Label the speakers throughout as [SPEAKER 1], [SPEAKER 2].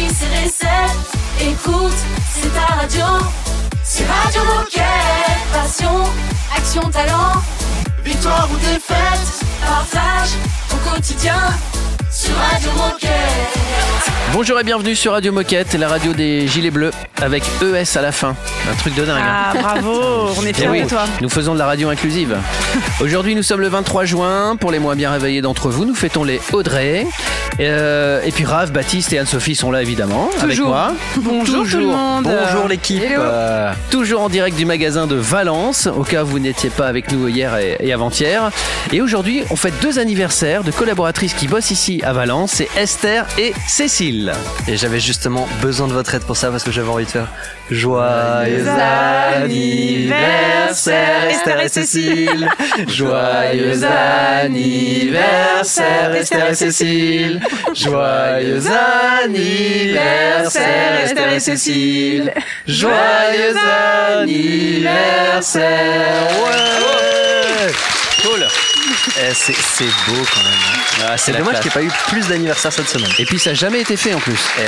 [SPEAKER 1] oui, c'est recette. Écoute, c'est ta radio. C'est Radio Moquette. Passion, action, talent. Victoire ou défaite, partage au quotidien sur Radio Moquette.
[SPEAKER 2] Bonjour et bienvenue sur Radio Moquette, la radio des Gilets Bleus, avec ES à la fin. Un truc de dingue. hein.
[SPEAKER 3] Ah bravo, on est
[SPEAKER 2] Eh
[SPEAKER 3] fiers
[SPEAKER 2] oui,
[SPEAKER 3] de toi.
[SPEAKER 2] Nous faisons de la radio inclusive. Aujourd'hui, nous sommes le 23 juin. Pour les moins bien réveillés d'entre vous, nous fêtons les Audrey. Euh, et puis Raph, Baptiste et Anne-Sophie sont là évidemment avec moi.
[SPEAKER 3] Bonjour tout le
[SPEAKER 2] Toujours.
[SPEAKER 3] monde.
[SPEAKER 4] Bonjour l'équipe. Euh,
[SPEAKER 2] Toujours en direct du magasin de Valence, au cas où vous n'étiez pas avec nous hier et, et avant-hier. Et aujourd'hui, on fête deux anniversaires de collaboratrices qui bossent ici à Valence, c'est Esther et Cécile.
[SPEAKER 4] et j'avais justement besoin de votre aide pour ça parce que j'avais envie de faire joyeux anniversaire Esther et Cécile. Joyeux anniversaire Esther et Cécile. Joyeux anniversaire Esther et Cécile. Joyeux anniversaire. Ouais.
[SPEAKER 2] Cool.
[SPEAKER 4] Eh, c'est c'est beau quand même. hein.
[SPEAKER 2] Ah,
[SPEAKER 4] C'est
[SPEAKER 2] la
[SPEAKER 4] dommage
[SPEAKER 2] classe.
[SPEAKER 4] qu'il n'y ait pas eu plus d'anniversaires cette semaine.
[SPEAKER 2] Et puis ça n'a jamais été fait en plus.
[SPEAKER 4] Eh,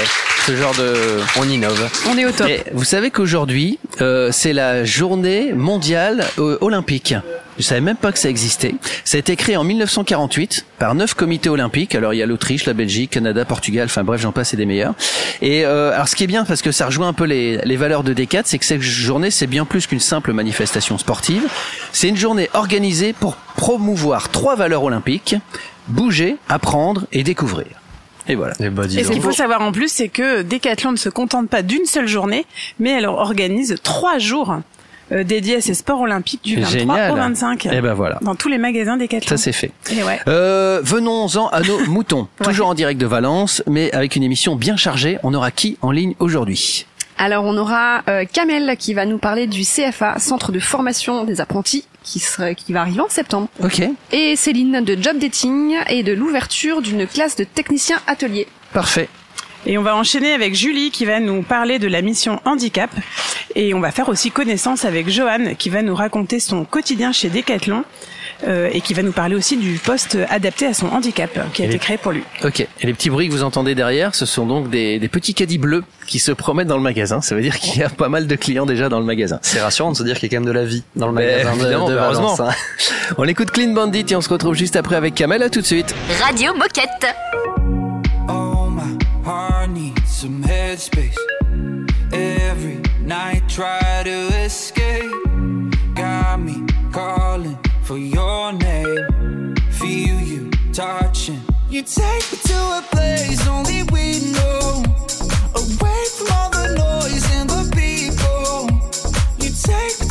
[SPEAKER 2] Ce genre de...
[SPEAKER 4] on innove.
[SPEAKER 3] On est au top.
[SPEAKER 2] Et vous savez qu'aujourd'hui, euh, c'est la journée mondiale euh, olympique. Je savais même pas que ça existait. Ça a été créé en 1948 par neuf comités olympiques. Alors il y a l'Autriche, la Belgique, Canada, Portugal. Enfin bref, j'en passe et des meilleurs. Et euh, alors ce qui est bien, parce que ça rejoint un peu les, les valeurs de D4, c'est que cette journée c'est bien plus qu'une simple manifestation sportive. C'est une journée organisée pour promouvoir trois valeurs olympiques bouger, apprendre et découvrir. Et voilà.
[SPEAKER 4] Et bah, dis
[SPEAKER 3] Et ce qu'il faut savoir en plus, c'est que Decathlon ne se contente pas d'une seule journée, mais elle organise trois jours euh, dédiés à ces sports olympiques du 23
[SPEAKER 2] Génial.
[SPEAKER 3] au 25
[SPEAKER 2] Et ben voilà.
[SPEAKER 3] dans tous les magasins Decathlon.
[SPEAKER 2] Ça c'est fait.
[SPEAKER 3] Et ouais.
[SPEAKER 2] Euh, Venons-en à nos moutons.
[SPEAKER 3] Ouais.
[SPEAKER 2] Toujours en direct de Valence, mais avec une émission bien chargée. On aura qui en ligne aujourd'hui?
[SPEAKER 5] Alors on aura euh, Kamel qui va nous parler du CFA, Centre de formation des apprentis, qui, serait, qui va arriver en septembre.
[SPEAKER 2] Ok,
[SPEAKER 5] Et Céline de Job Dating et de l'ouverture d'une classe de techniciens atelier.
[SPEAKER 2] parfait.
[SPEAKER 3] Et on va enchaîner avec Julie qui va nous parler de la mission handicap. Et on va faire aussi connaissance avec Johan qui va nous raconter son quotidien chez Decathlon. euh, et qui va nous parler aussi du poste adapté à son handicap qui a
[SPEAKER 2] Et
[SPEAKER 3] été
[SPEAKER 2] les-
[SPEAKER 3] créé pour lui.
[SPEAKER 2] Ok. Et les petits bruits que vous entendez derrière, ce sont donc des, des petits caddies bleus qui se promènent dans le magasin. Ça veut dire qu'il y a pas mal de clients déjà dans le magasin.
[SPEAKER 4] C'est rassurant de se dire qu'il y a quand même de la vie dans le
[SPEAKER 2] Mais
[SPEAKER 4] magasin de,
[SPEAKER 2] évidemment,
[SPEAKER 4] de
[SPEAKER 2] bah,
[SPEAKER 4] Valence,
[SPEAKER 2] heureusement.
[SPEAKER 4] hein.
[SPEAKER 2] On écoute Clean Bandit et on se retrouve juste après avec Kamel. À tout de suite.
[SPEAKER 6] Radio Moquette.
[SPEAKER 7] Heart needs some headspace. Every night, try to escape. Got me calling for your name. Feel you touching. You take me to a place only we know. Away from all the noise and the people. You take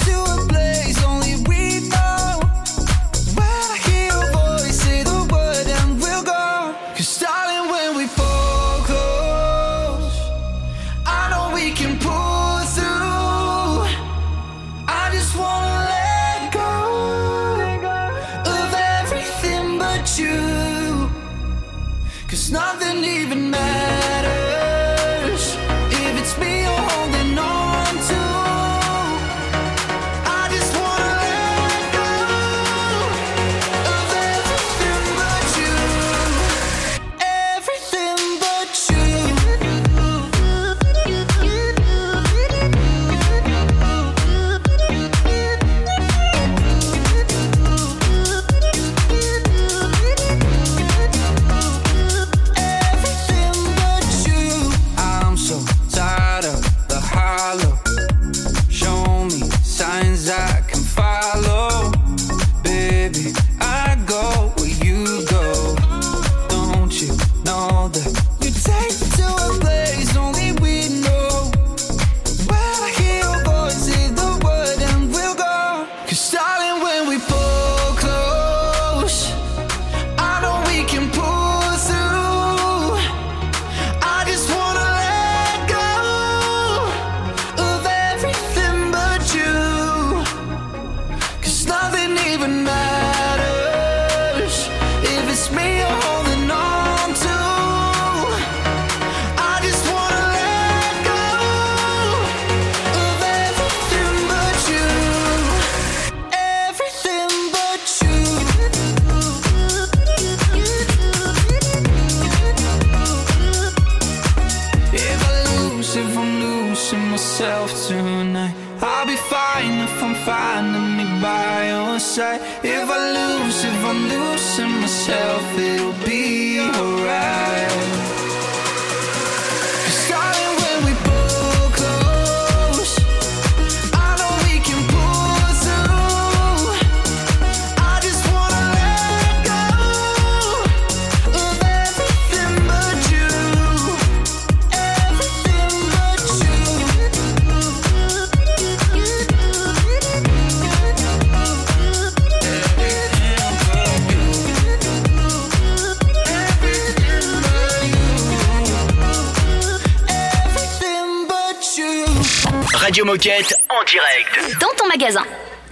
[SPEAKER 8] Moquette en direct.
[SPEAKER 1] Dans ton magasin.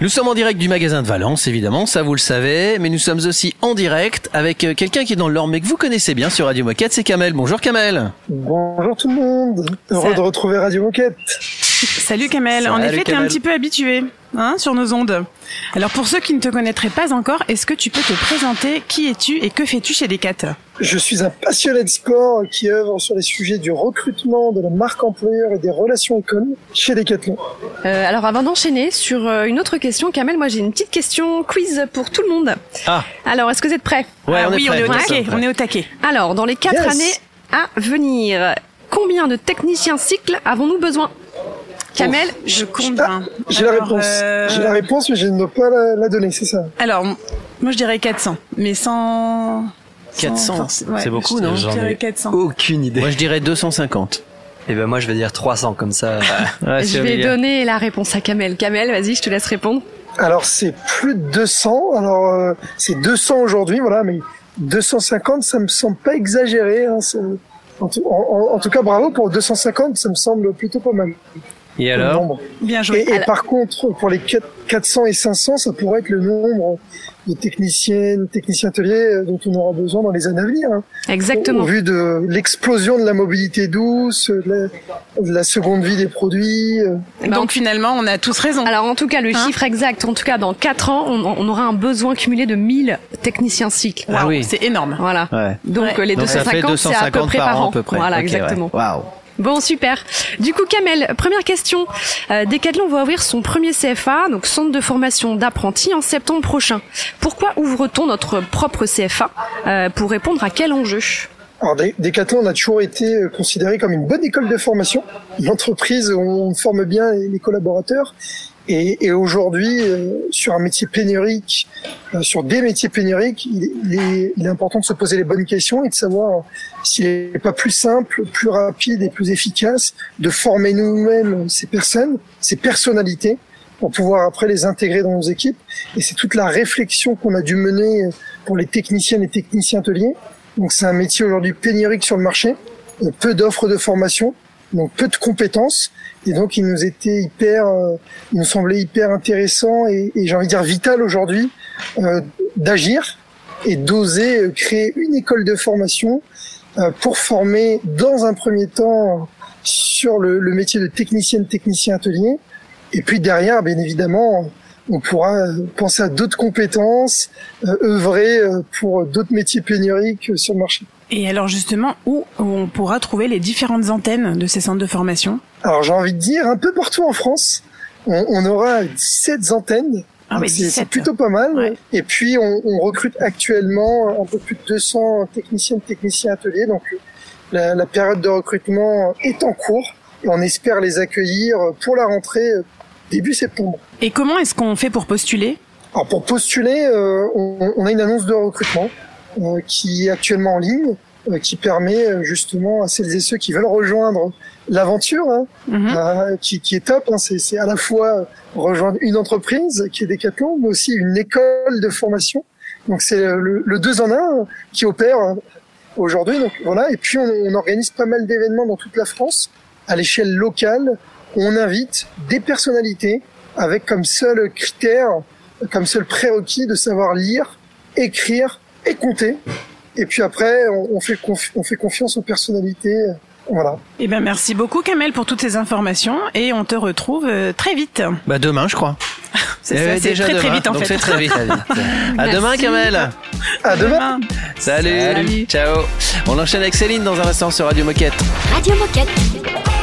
[SPEAKER 2] Nous sommes en direct du magasin de Valence, évidemment, ça vous le savez, mais nous sommes aussi en direct avec euh, quelqu'un qui est dans le Nord, mais que vous connaissez bien sur Radio Moquette, c'est Kamel. Bonjour Kamel.
[SPEAKER 9] Bonjour tout le monde, heureux
[SPEAKER 3] Ça-
[SPEAKER 9] de retrouver Radio Moquette.
[SPEAKER 3] Salut Kamel. en effet, t'es un petit peu habitué hein, sur nos ondes. Alors pour ceux qui ne te connaîtraient pas encore, est-ce que tu peux te présenter? Qui es-tu et que fais-tu chez Decat?
[SPEAKER 9] Je suis un passionné de sport qui œuvre sur les sujets du recrutement, de la marque employeur et des relations école chez Decathlon.
[SPEAKER 5] Euh, alors avant d'enchaîner sur euh, une autre question, Kamel, moi j'ai une petite question quiz pour tout le monde.
[SPEAKER 2] Ah.
[SPEAKER 5] Alors est-ce que vous êtes prêts?
[SPEAKER 2] Ouais,
[SPEAKER 3] Ah
[SPEAKER 2] on est
[SPEAKER 3] oui,
[SPEAKER 2] prêts,
[SPEAKER 3] on est au taquet. On est au taquet.
[SPEAKER 5] Alors dans les quatre
[SPEAKER 9] Yes.
[SPEAKER 5] années à venir, combien de techniciens cycles avons-nous besoin? Kamel,
[SPEAKER 3] Je compte.
[SPEAKER 9] Ah. J'ai la réponse.
[SPEAKER 3] euh,
[SPEAKER 9] J'ai la réponse, mais je ne peux pas la, la donner, c'est ça.
[SPEAKER 3] Alors, moi je dirais 400, mais sans.
[SPEAKER 2] 400,
[SPEAKER 3] sans- ouais.
[SPEAKER 2] c'est beaucoup, non
[SPEAKER 3] Je
[SPEAKER 4] J'en
[SPEAKER 3] dirais
[SPEAKER 4] ai
[SPEAKER 3] 400.
[SPEAKER 4] aucune idée.
[SPEAKER 2] Moi je dirais 250.
[SPEAKER 4] Et ben moi je vais dire 300 comme ça.
[SPEAKER 2] Ouais,
[SPEAKER 5] je vais donner la réponse à Kamel. Kamel, vas-y, je te laisse répondre.
[SPEAKER 9] Alors c'est plus de 200. Alors euh, c'est 200 aujourd'hui, voilà, mais 250, ça me semble pas exagéré. Hein, en tout cas, bravo pour 250, ça me semble plutôt pas mal.
[SPEAKER 2] Et alors
[SPEAKER 9] nombre.
[SPEAKER 3] Bien joué.
[SPEAKER 9] Et, et par contre, pour les 4- 400 et 500, ça pourrait être le nombre de techniciennes, techniciens ateliers euh, dont on aura besoin dans les années à venir. hein.
[SPEAKER 5] Exactement.
[SPEAKER 9] Au, au vu de l'explosion de la mobilité douce, de la, de la seconde vie des produits. euh,
[SPEAKER 5] Bah,
[SPEAKER 3] Donc finalement, on a tous raison.
[SPEAKER 5] Alors en tout cas, le
[SPEAKER 3] Hein
[SPEAKER 5] chiffre exact, en tout cas dans 4 ans, on, on aura un besoin cumulé de 1000 techniciens cycles.
[SPEAKER 2] Ah oui.
[SPEAKER 3] C'est énorme.
[SPEAKER 5] Voilà.
[SPEAKER 2] Ouais.
[SPEAKER 5] Donc
[SPEAKER 3] Ouais.
[SPEAKER 5] les
[SPEAKER 2] Donc ça fait
[SPEAKER 5] 250, c'est à peu
[SPEAKER 2] 250
[SPEAKER 5] près
[SPEAKER 2] par an à peu près.
[SPEAKER 5] Voilà,
[SPEAKER 2] Ok, ouais.
[SPEAKER 5] exactement. Bon, super. Du coup, Kamel, première question. Euh, Decathlon va ouvrir son premier CFA, donc centre de formation d'apprentis, en septembre prochain. Pourquoi ouvre-t-on notre propre CFA euh, Pour répondre à quel enjeu?
[SPEAKER 9] Alors, Decathlon, on a toujours été euh, considéré comme une bonne école de formation, une entreprise où on forme bien les collaborateurs. Et, et aujourd'hui, euh, sur un métier pénurique, euh, sur des métiers pénuriques, il, est- il est, important de se poser les bonnes questions et de savoir s'il n'est pas plus simple, plus rapide et plus efficace de former nous-mêmes ces personnes, ces personnalités, pour pouvoir après les intégrer dans nos équipes. Et c'est toute la réflexion qu'on a dû mener pour les techniciennes et techniciens ateliers. Donc c'est un métier aujourd'hui pénurique sur le marché, peu d'offres de formation, donc peu de compétences. Et donc il nous était hyper, euh, il nous semblait hyper intéressant et, et j'ai envie de dire vital aujourd'hui euh, d'agir et d'oser créer une école de formation euh, pour former dans un premier temps sur le, le métier de technicienne, technicien atelier. Et puis derrière, bien évidemment, on pourra penser à d'autres compétences, euh, œuvrer euh, pour d'autres métiers pénuriques sur le marché.
[SPEAKER 3] Et alors justement, où on pourra trouver les différentes antennes de ces centres de formation?
[SPEAKER 9] Alors j'ai envie de dire, un peu partout en France, on, on aura 17 antennes.
[SPEAKER 3] Ah
[SPEAKER 9] c'est
[SPEAKER 3] 17.
[SPEAKER 9] c'est plutôt pas mal.
[SPEAKER 3] Ouais.
[SPEAKER 9] Et puis on, on recrute actuellement un peu plus de 200 techniciennes, techniciens ateliers. Donc la, la période de recrutement est en cours et on espère les accueillir pour la rentrée début septembre.
[SPEAKER 3] Et comment est-ce qu'on fait pour postuler?
[SPEAKER 9] Alors pour postuler, euh, on, on a une annonce de recrutement qui est actuellement en ligne, euh, qui permet euh, justement à celles et ceux qui veulent rejoindre l'aventure, hein,
[SPEAKER 3] Mhm.
[SPEAKER 9] euh, qui, qui est top. Hein, c'est, à la fois rejoindre une entreprise qui est Decathlon, mais aussi une école de formation. Donc c'est le, le deux en un qui opère euh, aujourd'hui. Donc voilà. Et puis on, on organise pas mal d'événements dans toute la France à l'échelle locale. On invite des personnalités avec comme seul critère, comme seul prérequis de savoir lire, écrire et compter. Et puis après, on, on fait, confi- on fait confiance aux personnalités. Voilà.
[SPEAKER 3] Eh ben merci beaucoup Kamel pour toutes ces informations et on te retrouve euh, très vite.
[SPEAKER 2] Bah demain, je crois.
[SPEAKER 3] C'est
[SPEAKER 2] Eh
[SPEAKER 3] très très
[SPEAKER 2] demain,
[SPEAKER 3] vite en
[SPEAKER 2] donc
[SPEAKER 3] fait.
[SPEAKER 2] c'est très vite. à demain, Kamel.
[SPEAKER 9] À demain.
[SPEAKER 2] Salut.
[SPEAKER 5] Salut.
[SPEAKER 2] Ciao. On enchaîne avec Céline dans un instant sur Radio Moquette.
[SPEAKER 1] Radio Moquette.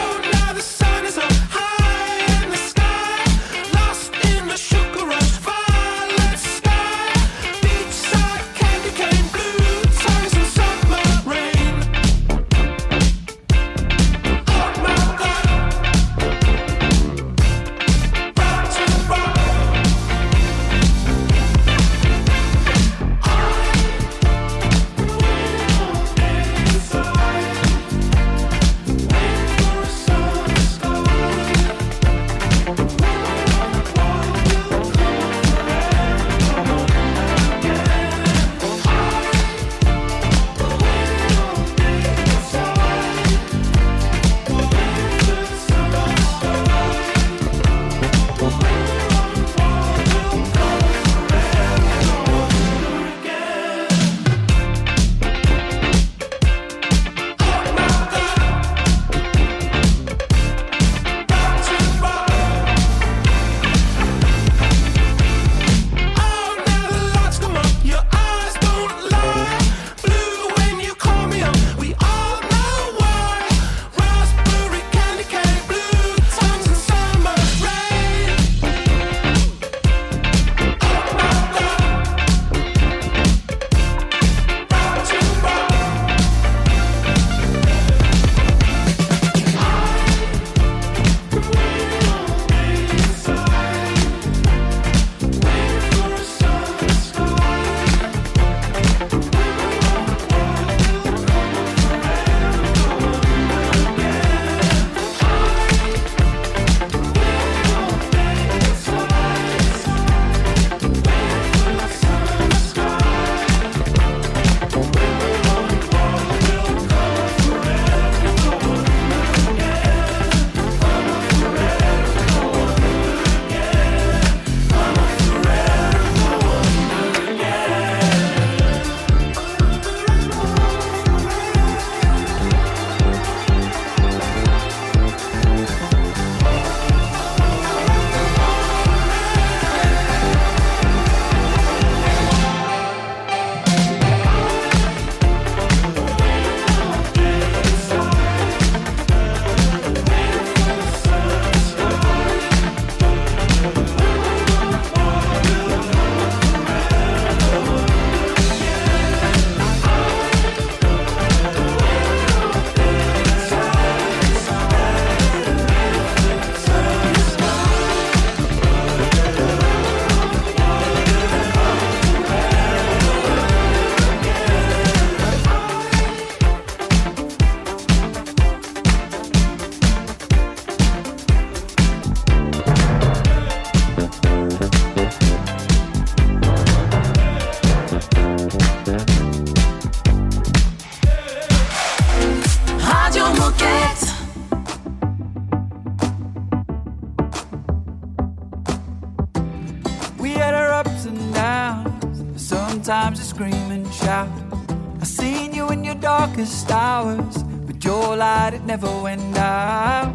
[SPEAKER 10] Never went out.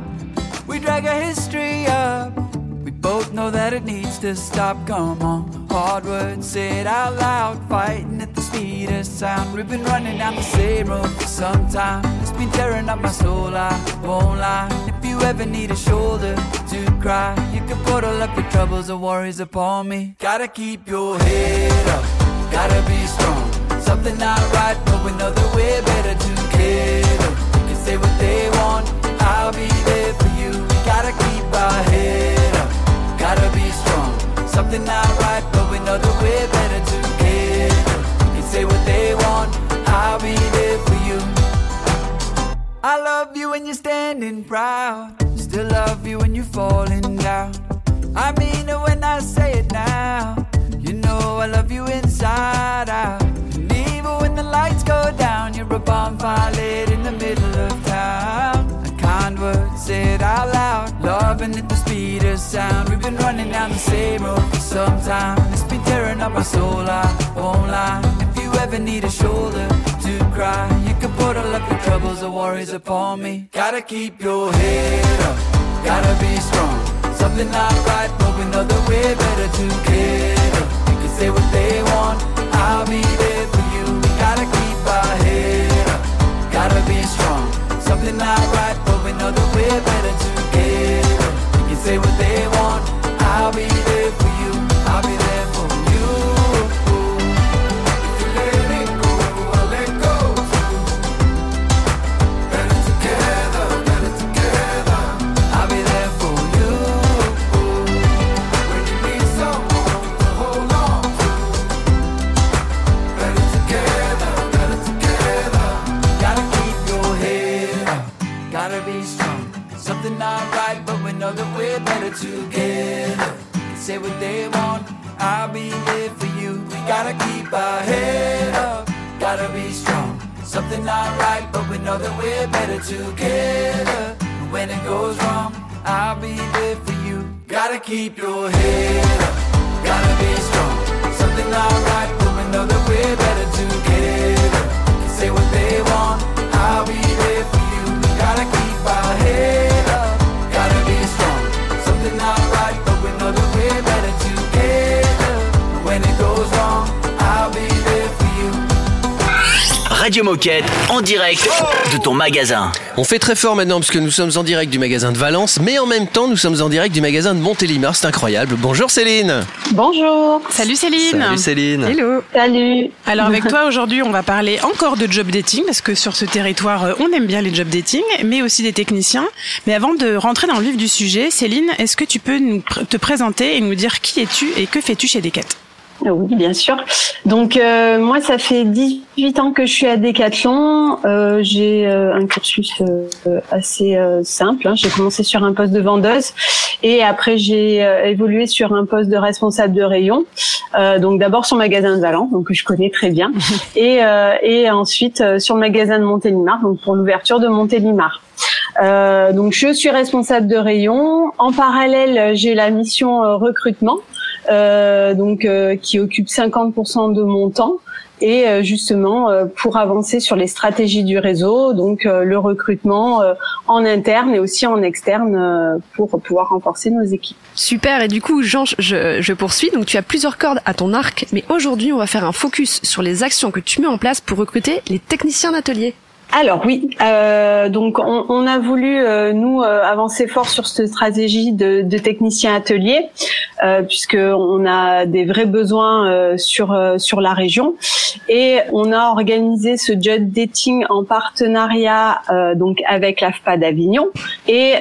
[SPEAKER 10] We drag our history up. We both know that it needs to stop. Come on, hard words said out loud, fighting at the speed of sound. We've been running down the same road for some time. It's been tearing up my soul. I won't lie. If you ever need a shoulder to cry, you can bottle up your troubles or worries upon me. Gotta keep your head up. Gotta be strong. Something not right, but we know that we're better together. Say what they want. I'll be there for you. We gotta keep our head up. Gotta be strong. Something not right, but we know that we're better together. You say what they want. I'll be there for you. I love you when you're standing proud. Still love you when you're falling down. I mean it when I say it now. You know I love you inside out. When the lights go down, you're a bonfire lit in the middle of town. A kind word said out loud. Loving at the speed of sound. We've been running down the same road for some time. It's been tearing up my soul, I won't lie. If you ever need a shoulder to cry, you can put all of your troubles or worries upon me. Gotta keep your head up, gotta be strong. Something not right, but we know that we're better together.
[SPEAKER 8] Magasin.
[SPEAKER 2] On fait très fort maintenant parce que nous sommes en direct du magasin de Valence, mais en même temps nous sommes en direct du magasin de Montélimar. C'est incroyable. Bonjour Céline.
[SPEAKER 11] Bonjour.
[SPEAKER 3] Salut Céline.
[SPEAKER 4] Salut Céline.
[SPEAKER 5] Hello.
[SPEAKER 11] Salut.
[SPEAKER 3] Alors avec toi aujourd'hui, on va parler encore de job dating parce que sur ce territoire, euh, on aime bien les job dating, mais aussi des techniciens. Mais avant de rentrer dans le vif du sujet, Céline, est-ce que tu peux nous pr- te présenter et nous dire qui es-tu et que fais-tu chez Decat?
[SPEAKER 11] Oui, bien sûr. Donc euh, moi, ça fait 18 ans que je suis à Decathlon. Euh, j'ai euh, un cursus euh, assez euh, simple. hein. J'ai commencé sur un poste de vendeuse et après j'ai euh, évolué sur un poste de responsable de rayon. Euh, donc d'abord sur le magasin de Valence, donc que je connais très bien, et, euh, et ensuite euh, sur le magasin de Montélimar, donc pour l'ouverture de Montélimar. Euh, donc je suis responsable de rayon. En parallèle, j'ai la mission euh, recrutement, euh, donc euh, qui occupe 50% de mon temps. Et euh, justement euh, pour avancer sur les stratégies du réseau, donc euh, le recrutement euh, en interne et aussi en externe euh, pour pouvoir renforcer nos équipes.
[SPEAKER 5] Super. Et du coup, Jean, je, je poursuis. Donc, tu as plusieurs cordes à ton arc, mais aujourd'hui, on va faire un focus sur les actions que tu mets en place pour recruter les techniciens d'atelier.
[SPEAKER 11] Alors oui, euh, donc on, a voulu euh, nous euh, avancer fort sur cette stratégie de, de technicien atelier, puisque on a des vrais besoins sur sur la région, et on a organisé ce job dating en partenariat donc avec l'AFPA d'Avignon et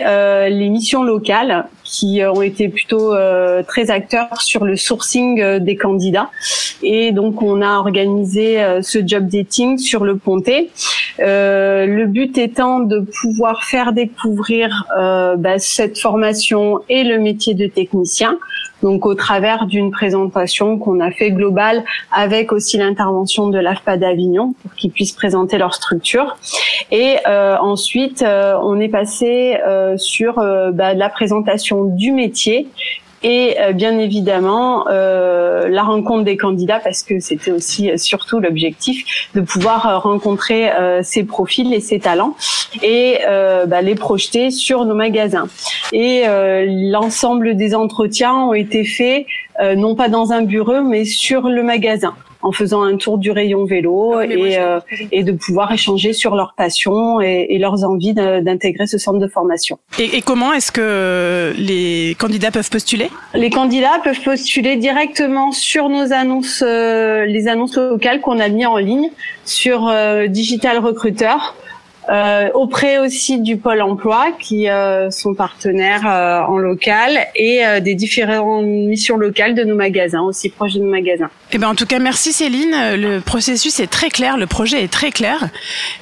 [SPEAKER 11] les missions locales qui euh, ont été plutôt euh, très acteurs sur le sourcing euh, des candidats. Et donc, on a organisé euh, ce job dating sur le Pontet. Euh, le but étant de pouvoir faire découvrir bah, cette formation et le métier de technicien. Donc, au travers d'une présentation qu'on a fait globale avec aussi l'intervention de l'AFPA d'Avignon pour qu'ils puissent présenter leur structure. Et euh, ensuite, euh, on est passé euh, sur euh, bah, la présentation du métier et bien évidemment la rencontre des candidats parce que c'était aussi surtout l'objectif de pouvoir rencontrer ces profils et ces talents et bah, les projeter sur nos magasins. Et l'ensemble des entretiens ont été faits non pas dans un bureau mais sur le magasin en faisant un tour du rayon vélo ah et, euh, et de pouvoir échanger sur leurs passions et, et leurs envies d'intégrer ce centre de formation.
[SPEAKER 3] Et, et comment est-ce que les candidats peuvent postuler?
[SPEAKER 11] Les candidats peuvent postuler directement sur nos annonces, euh, les annonces locales qu'on a mis en ligne sur euh, Digital Recruiter euh, auprès aussi du pôle emploi qui euh, sont partenaires euh, en local et euh, des différentes missions locales de nos magasins aussi proches de nos magasins.
[SPEAKER 3] Eh ben en tout cas merci Céline, le processus est très clair, le projet est très clair.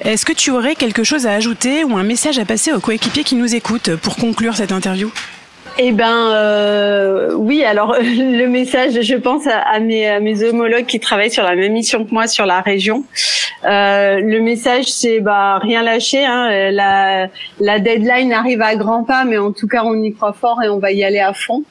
[SPEAKER 3] Est-ce que tu aurais quelque chose à ajouter ou un message à passer aux coéquipiers qui nous écoutent pour conclure cette interview?
[SPEAKER 11] Eh ben euh, oui, alors le message, je pense à, mes, homologues qui travaillent sur la même mission que moi sur la région. Euh, le message, c'est bah rien lâcher. Hein. La, la, deadline arrive à grands pas, mais en tout cas, on y croit fort et on va y aller à fond.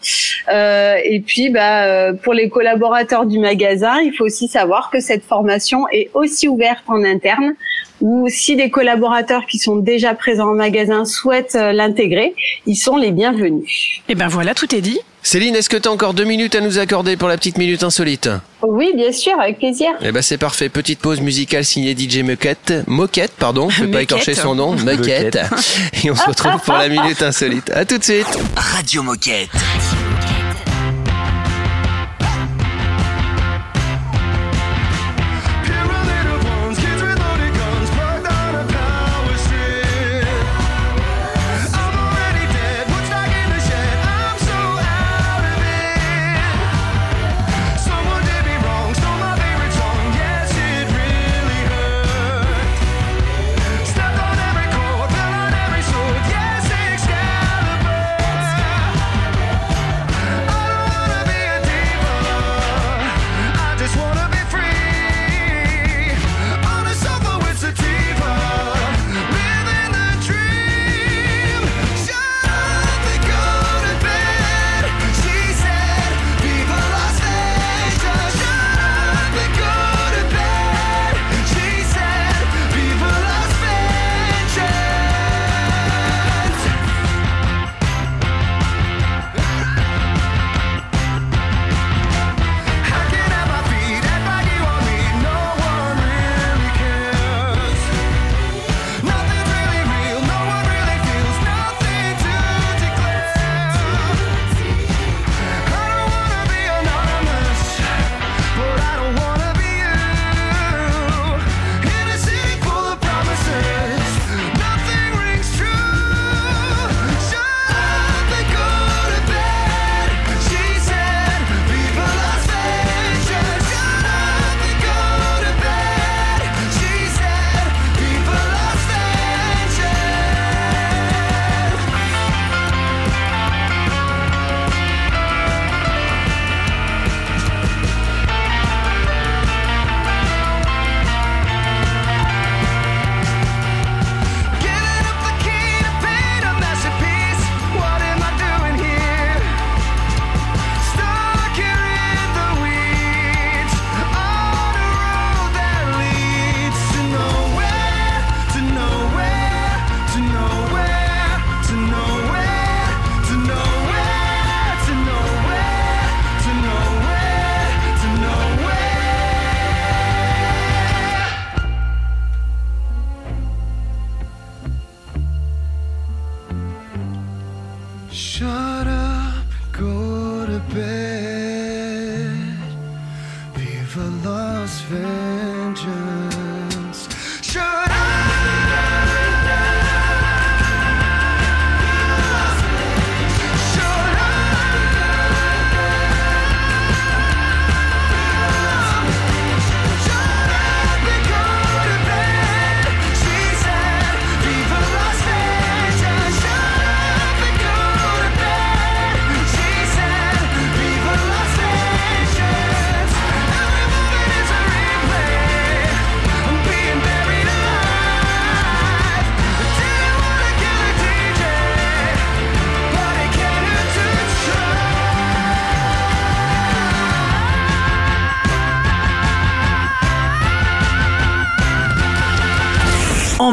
[SPEAKER 11] Euh, et puis, bah, pour les collaborateurs du magasin, il faut aussi savoir que cette formation est aussi ouverte en interne ou si des collaborateurs qui sont déjà présents en magasin souhaitent euh, l'intégrer, ils sont les bienvenus.
[SPEAKER 3] Et eh ben voilà, tout est dit.
[SPEAKER 2] Céline, est-ce que tu as encore deux minutes à nous accorder pour la petite minute insolite?
[SPEAKER 11] Oui, bien sûr, avec plaisir.
[SPEAKER 2] Eh ben c'est parfait. Petite pause musicale signée DJ Moquette. Moquette, pardon. Je vais pas écorcher son nom. Moquette. Et on se retrouve pour la minute insolite. À tout de suite.
[SPEAKER 8] Radio Moquette.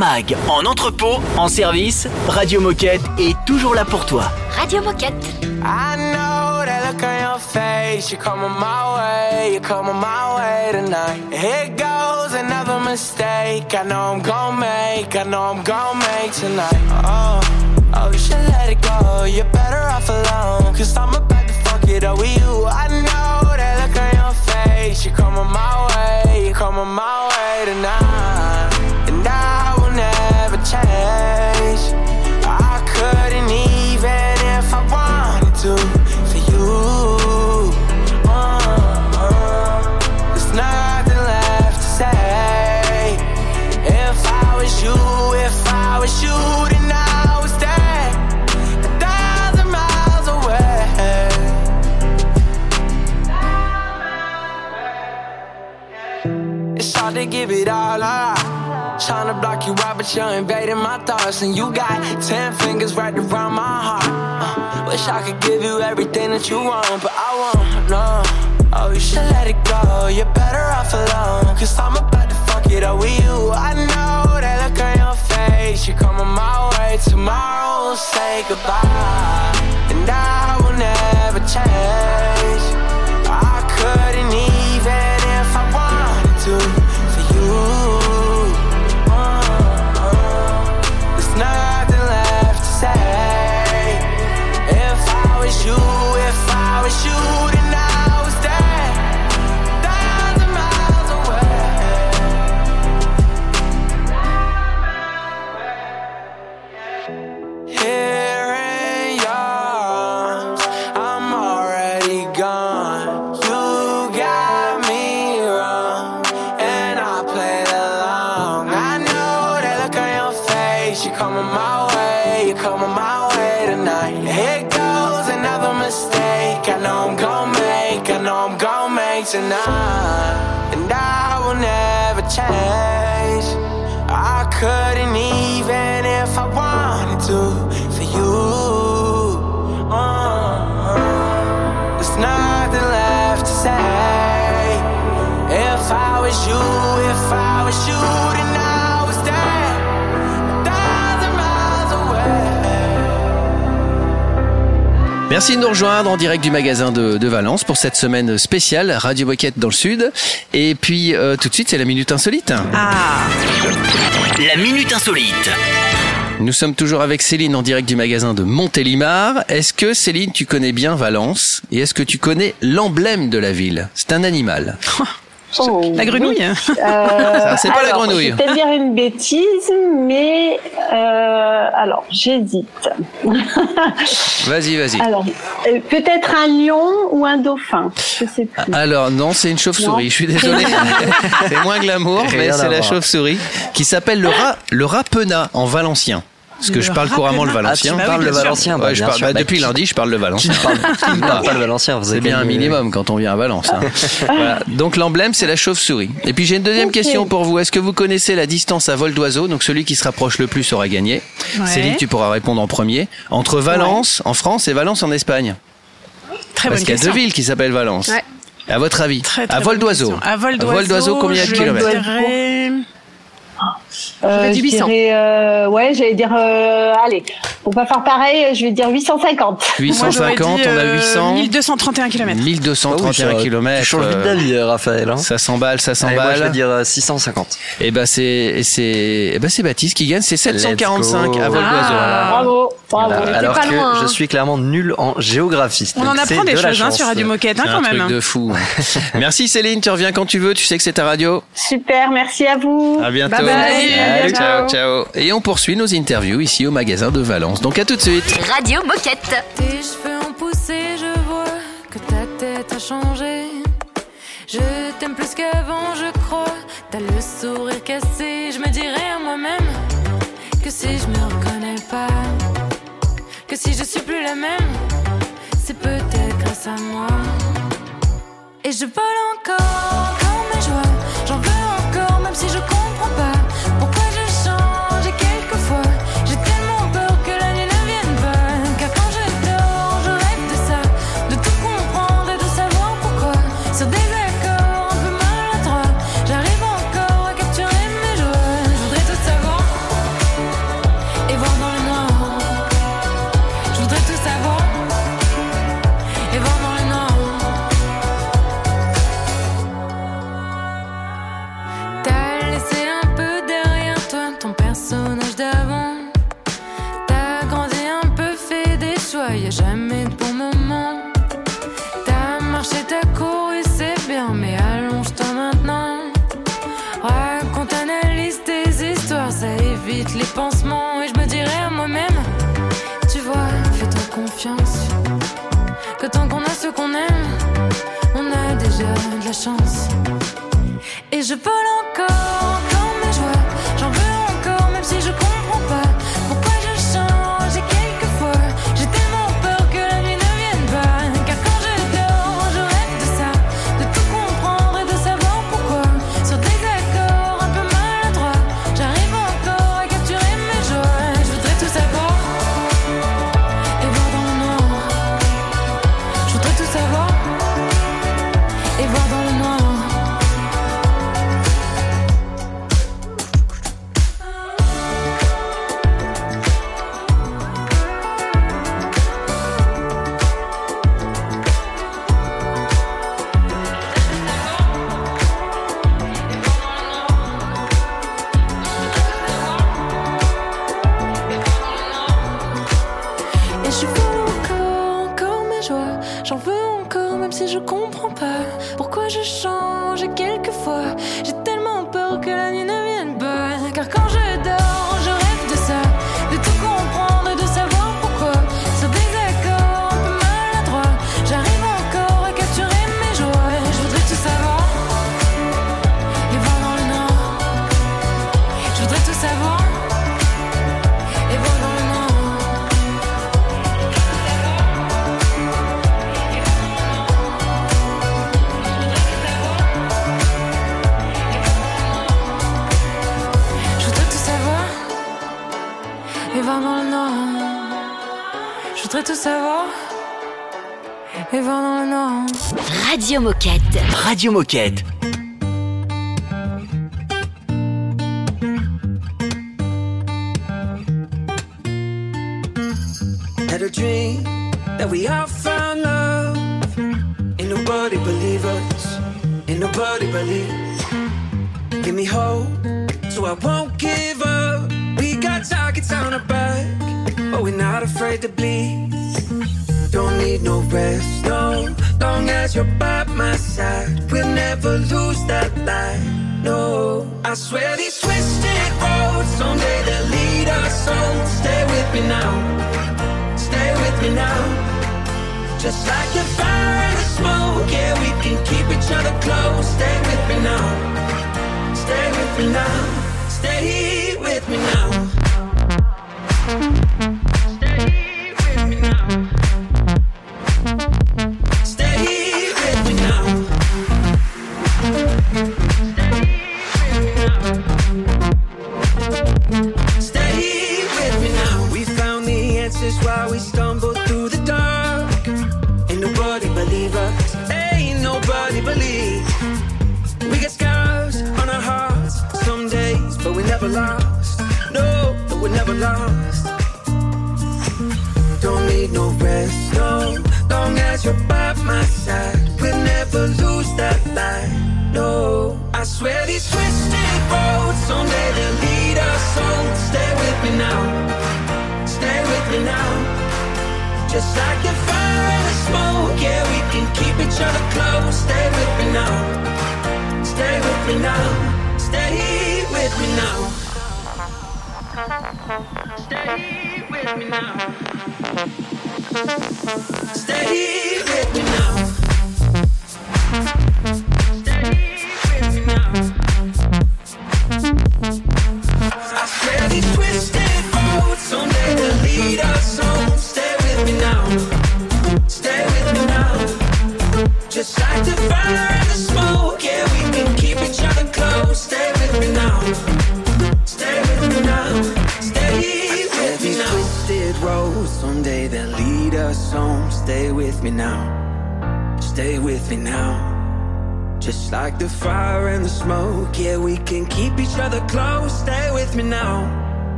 [SPEAKER 8] Mag, en entrepôt, en service, Radio Moquette est toujours là pour toi.
[SPEAKER 1] Radio Moquette.
[SPEAKER 12] I know that look on your face. You're coming my way, you're coming my way tonight. Here goes another mistake. I know I'm gonna make, I know I'm gonna make tonight. Oh, oh, you should let it go. You're better off alone. Cause I'm about to fuck it up with you. I know that look on your face. You're coming my way, you're coming my way tonight. Change. I couldn't even block you're invading my thoughts. And you got ten fingers right around my heart. Uh, wish I could give you everything that you want, but I won't. No. Oh, you should let it go. You're better off alone. Cause I'm about to fuck it up with you. I know that look on your face. You're coming my way. Tomorrow we'll say goodbye. And I will never change. I couldn't even if I wanted to shooting.
[SPEAKER 2] Merci de nous rejoindre en direct du magasin de, de Valence pour cette semaine spéciale Radio Moquette dans le Sud. Et puis euh, tout de suite, c'est la Minute Insolite.
[SPEAKER 3] Ah,
[SPEAKER 8] La minute insolite.
[SPEAKER 2] Nous sommes toujours avec Céline en direct du magasin de Montélimar. Est-ce que Céline, tu connais bien Valence? Et est-ce que tu connais l'emblème de la ville? C'est un animal.
[SPEAKER 11] Oh,
[SPEAKER 3] la grenouille.
[SPEAKER 11] oui. Euh,
[SPEAKER 2] c'est pas la
[SPEAKER 11] alors,
[SPEAKER 2] grenouille.
[SPEAKER 11] Je vais dire une bêtise, mais euh, alors j'hésite.
[SPEAKER 2] Vas-y, vas-y.
[SPEAKER 11] Alors euh, peut-être un lion ou un dauphin. Je sais plus.
[SPEAKER 2] Alors non, c'est une chauve-souris.
[SPEAKER 11] Non.
[SPEAKER 2] Je suis désolé. c'est moins glamour, mais c'est la chauve-souris qui s'appelle le rat, le rapenat en valencien. Parce que je parle couramment le
[SPEAKER 3] rapenat.
[SPEAKER 2] valencien.
[SPEAKER 4] Ah, tu parles le valencien bah,
[SPEAKER 2] Ouais, je
[SPEAKER 4] bien
[SPEAKER 2] parle,
[SPEAKER 4] sûr.
[SPEAKER 2] bah,
[SPEAKER 4] Bah,
[SPEAKER 2] depuis lundi, je parle le valencien.
[SPEAKER 4] pas le valencien vous
[SPEAKER 2] C'est
[SPEAKER 4] avez
[SPEAKER 2] bien un minimum quand on vient à Valence. hein. Voilà. Donc l'emblème, c'est la chauve-souris. Et puis j'ai une deuxième question pour vous. Est-ce que vous connaissez la distance à vol d'oiseau? Donc celui qui se rapproche le plus aura gagné.
[SPEAKER 3] Ouais.
[SPEAKER 2] Céline, tu pourras répondre en premier. Entre Valence en France et Valence en Espagne.
[SPEAKER 3] Très
[SPEAKER 2] Parce qu'il y a deux villes qui s'appellent Valence.
[SPEAKER 5] Ouais.
[SPEAKER 2] À votre avis?
[SPEAKER 3] Très, très
[SPEAKER 2] À vol d'oiseau.
[SPEAKER 3] À vol d'oiseau.
[SPEAKER 2] combien de
[SPEAKER 3] je
[SPEAKER 2] kilomètres?
[SPEAKER 3] dirais-
[SPEAKER 11] Euh, je
[SPEAKER 5] 800.
[SPEAKER 11] dirais, euh, ouais, j'allais dire, euh, allez, pour pas faire pareil, je vais dire 850.
[SPEAKER 3] Moi, j'aurais
[SPEAKER 2] 850,
[SPEAKER 3] dit,
[SPEAKER 2] on a
[SPEAKER 3] euh,
[SPEAKER 2] 800.
[SPEAKER 3] 1231 km.
[SPEAKER 2] 1231
[SPEAKER 4] Ah oui, ça-
[SPEAKER 2] km.
[SPEAKER 4] Tu changes vite d'avis, Raphaël. Hein.
[SPEAKER 2] Ça s'emballe, ça
[SPEAKER 4] Allez, moi, je vais
[SPEAKER 2] s'emballe.
[SPEAKER 4] dire euh, 650.
[SPEAKER 2] Et ben c'est c'est eh ben c'est Baptiste qui gagne, c'est 745
[SPEAKER 4] go.
[SPEAKER 2] à vol
[SPEAKER 3] Ah.
[SPEAKER 11] Bravo, bravo.
[SPEAKER 4] Voilà. Alors
[SPEAKER 5] pas
[SPEAKER 4] que
[SPEAKER 5] loin, hein.
[SPEAKER 4] je suis clairement nul en géographie.
[SPEAKER 3] On en apprend des
[SPEAKER 4] de
[SPEAKER 3] choses hein, sur Radio Moquette hein,
[SPEAKER 2] C'est
[SPEAKER 3] quand
[SPEAKER 2] un truc
[SPEAKER 3] même.
[SPEAKER 2] de fou. Merci Céline, tu reviens quand tu veux, tu sais que c'est ta radio.
[SPEAKER 11] Super, merci à vous.
[SPEAKER 2] À bientôt.
[SPEAKER 5] Bye bye.
[SPEAKER 2] Salut, ciao,
[SPEAKER 5] Ciao.
[SPEAKER 2] ciao. Et on poursuit nos interviews ici au magasin de Valence. Donc à tout de suite.
[SPEAKER 1] Radio Moquette.
[SPEAKER 13] Tes cheveux ont poussé, je vois que ta tête a changé. Je t'aime plus qu'avant, je crois. T'as le sourire cassé, je me dirais à moi-même que si je me reconnais pas, que si je suis plus la même, c'est peut-être grâce à moi. Et je vole encore, encore mes joies.
[SPEAKER 12] Radio Moquette. Radio Moquette.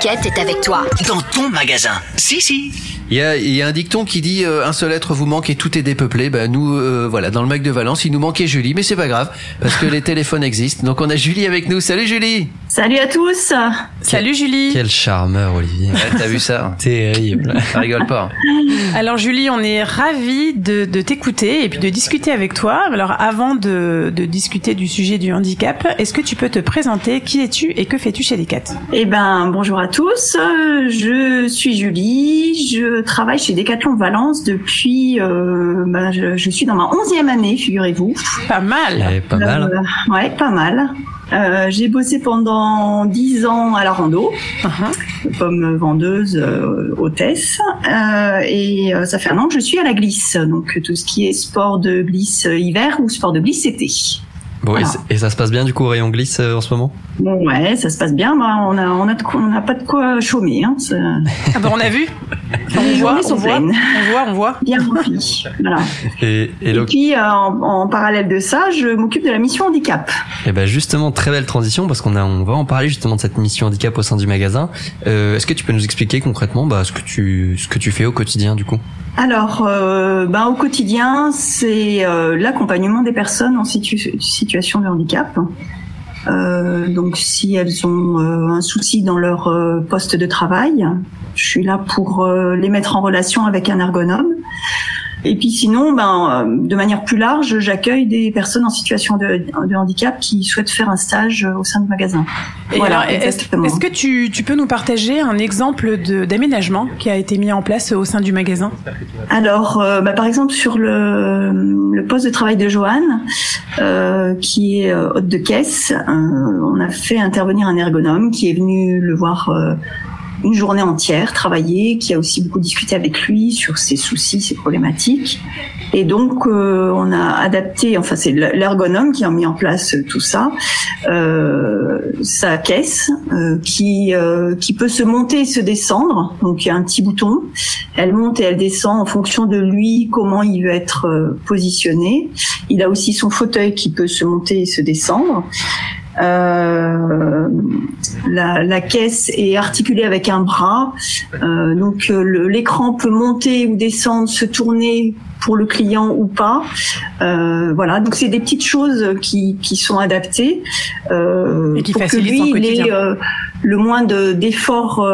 [SPEAKER 12] Rocket est avec toi. Dans ton magasin. Si, si.
[SPEAKER 2] Il y a, un dicton qui dit euh, un seul être vous manque et tout est dépeuplé. Ben nous, euh, voilà, dans le Mac de Valence, il nous manquait Julie, mais c'est pas grave parce que les téléphones existent. Donc on a Julie avec nous. Salut Julie.
[SPEAKER 14] Salut à tous.
[SPEAKER 3] Salut Julie.
[SPEAKER 4] Quel charmeur Olivier.
[SPEAKER 2] T'as vu ça
[SPEAKER 4] Terrible.
[SPEAKER 2] Ça rigole pas.
[SPEAKER 3] Alors Julie, on est ravis de, t'écouter et puis de discuter avec toi. Alors avant de, discuter du sujet du handicap, est-ce que tu peux te présenter? Qui es-tu et que fais-tu chez Decat?
[SPEAKER 14] Eh ben bonjour à tous. Je suis Julie. Je travaille chez Decathlon Valence depuis. Euh, ben, je, suis dans ma onzième année, figurez-vous.
[SPEAKER 3] Pas mal.
[SPEAKER 4] Eh, pas mal.
[SPEAKER 14] Euh, ouais, pas mal. Euh, j'ai bossé pendant dix ans à la rando, comme vendeuse, euh, hôtesse, euh, et euh, ça fait un an que je suis à la glisse, donc tout ce qui est sport de glisse euh, hiver ou sport de glisse été.
[SPEAKER 4] Bon, et
[SPEAKER 14] Voilà.
[SPEAKER 4] et, ça se passe bien du coup au rayon glisse euh, en ce moment?
[SPEAKER 14] Bon, ouais, ça se passe bien. Bah, on a, on a, de quoi- on n'a pas de quoi chômer. Hein,
[SPEAKER 3] Ah bah on a vu. On
[SPEAKER 14] Les
[SPEAKER 3] voit,
[SPEAKER 14] journées
[SPEAKER 3] on
[SPEAKER 14] sont
[SPEAKER 3] voit,
[SPEAKER 14] pleines.
[SPEAKER 3] on voit, on voit.
[SPEAKER 14] Bien rempli. voilà.
[SPEAKER 4] Et, et
[SPEAKER 14] Et puis, euh, en, en parallèle de ça, je m'occupe de la mission handicap.
[SPEAKER 4] eh ben justement, très belle transition parce qu'on a, on va en parler justement de cette mission handicap au sein du magasin. Euh, Est-ce que tu peux nous expliquer concrètement bah, ce que tu, ce que tu fais au quotidien du coup?
[SPEAKER 14] Alors, euh, ben, au quotidien, c'est euh, l'accompagnement des personnes en situ- situation de handicap. Euh, donc, si elles ont euh, un souci dans leur poste de travail, je suis là pour les mettre en relation avec un ergonome. Et puis sinon, ben, euh, de manière plus large, j'accueille des personnes en situation de, de handicap qui souhaitent faire un stage euh, au sein du magasin.
[SPEAKER 3] Et
[SPEAKER 14] Voilà,
[SPEAKER 3] est-ce que tu, tu peux nous partager un exemple d'aménagement qui a été mis en place au sein du magasin?
[SPEAKER 14] Alors, euh, bah, par exemple, sur le, le poste de travail de Joanne, euh, qui est euh, hôte de caisse, euh, on a fait intervenir un ergonome qui est venu le voir euh, une journée entière, travailler, qui a aussi beaucoup discuté avec lui sur ses soucis, ses problématiques. Et donc, euh, on a adapté, enfin c'est l'ergonome qui a mis en place tout ça, euh, sa caisse euh, qui euh, qui peut se monter et se descendre. Donc il y a un petit bouton, elle monte et elle descend en fonction de lui comment il veut être euh, positionné. Il a aussi son fauteuil qui peut se monter et se descendre. Euh, la, la caisse est articulée avec un bras, Euh, donc euh, l'écran peut monter ou descendre, se tourner pour le client ou pas. Euh, voilà, donc c'est des petites choses qui, qui sont adaptées euh,
[SPEAKER 3] Et qui
[SPEAKER 14] pour que lui il ait le moins de- d'efforts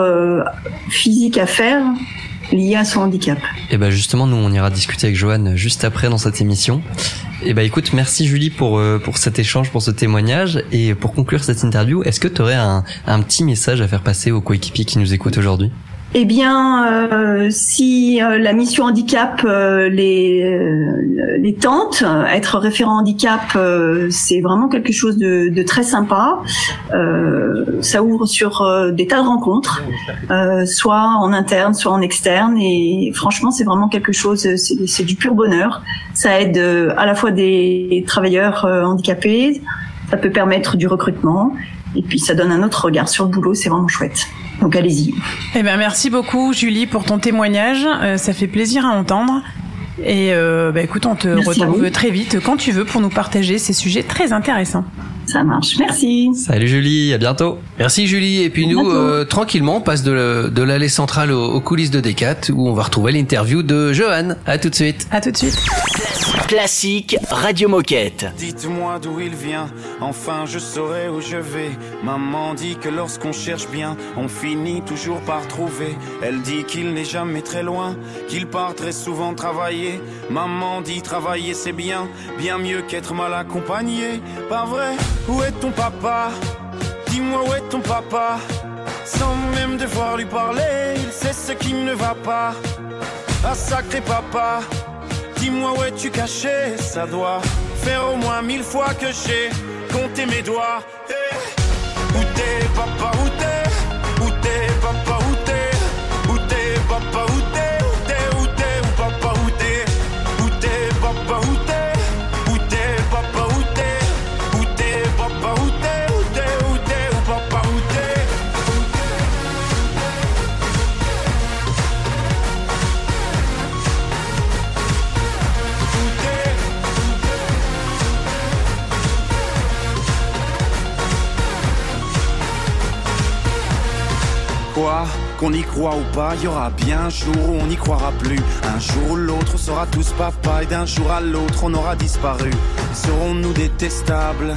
[SPEAKER 14] physiques à faire liés à son handicap.
[SPEAKER 4] Et ben justement, nous on ira discuter avec Joanne juste après dans cette émission. Et ben écoute, merci Julie pour euh, pour cet échange, pour ce témoignage et pour conclure cette interview, est-ce que tu aurais un un petit message à faire passer aux coéquipiers qui nous écoutent aujourd'hui?
[SPEAKER 14] Eh bien, euh, si euh, la mission handicap euh, les euh, les tente, euh, être référent handicap, euh, c'est vraiment quelque chose de, de très sympa. Ça ouvre sur des tas de rencontres, soit en interne, soit en externe, et franchement, c'est vraiment quelque chose. C'est du pur bonheur. Ça aide à la fois des travailleurs handicapés, ça peut permettre du recrutement, et puis ça donne un autre regard sur le boulot. C'est vraiment chouette. Donc allez-y.
[SPEAKER 3] Eh ben, merci beaucoup, Julie, pour ton témoignage. Euh, ça fait plaisir à entendre. Et euh, bah, écoute, on te
[SPEAKER 14] Merci
[SPEAKER 3] retrouve très vite quand tu veux pour nous partager ces sujets très intéressants.
[SPEAKER 14] Ça marche. Merci.
[SPEAKER 4] Salut Julie, à bientôt.
[SPEAKER 2] Merci Julie. Et puis nous, euh, tranquillement, on passe de, de l'allée centrale aux, aux coulisses de Decat où on va retrouver l'interview de Johan. À tout de suite.
[SPEAKER 3] À tout de suite.
[SPEAKER 8] Classique Radio Moquette.
[SPEAKER 15] Dites-moi d'où il vient, enfin je saurai où je vais. Maman dit que lorsqu'on cherche bien, on finit toujours par trouver. Elle dit qu'il n'est jamais très loin, qu'il part très souvent travailler. Maman dit travailler c'est bien, bien mieux qu'être mal accompagné. Pas vrai? Où est ton papa Dis-moi où est ton papa. Sans même devoir lui parler, il sait ce qui ne va pas. Ah sacré papa Dis-moi où es-tu caché? Ça doit faire au moins mille fois que j'ai compté mes doigts. Où t'es, papa, où t'es? Où t'es, papa, où t'es? Où t'es, papa, Quoi Qu'on y croit ou pas, y aura bien un jour où on n'y croira plus. Un jour ou l'autre, sera tous papa et d'un jour à l'autre, on aura disparu. Serons-nous détestables?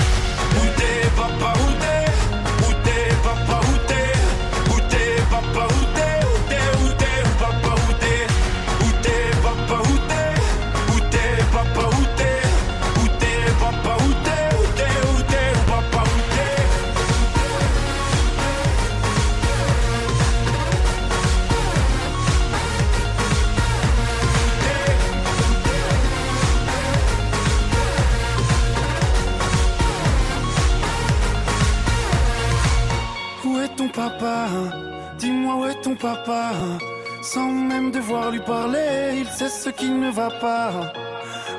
[SPEAKER 15] ce qui ne va pas.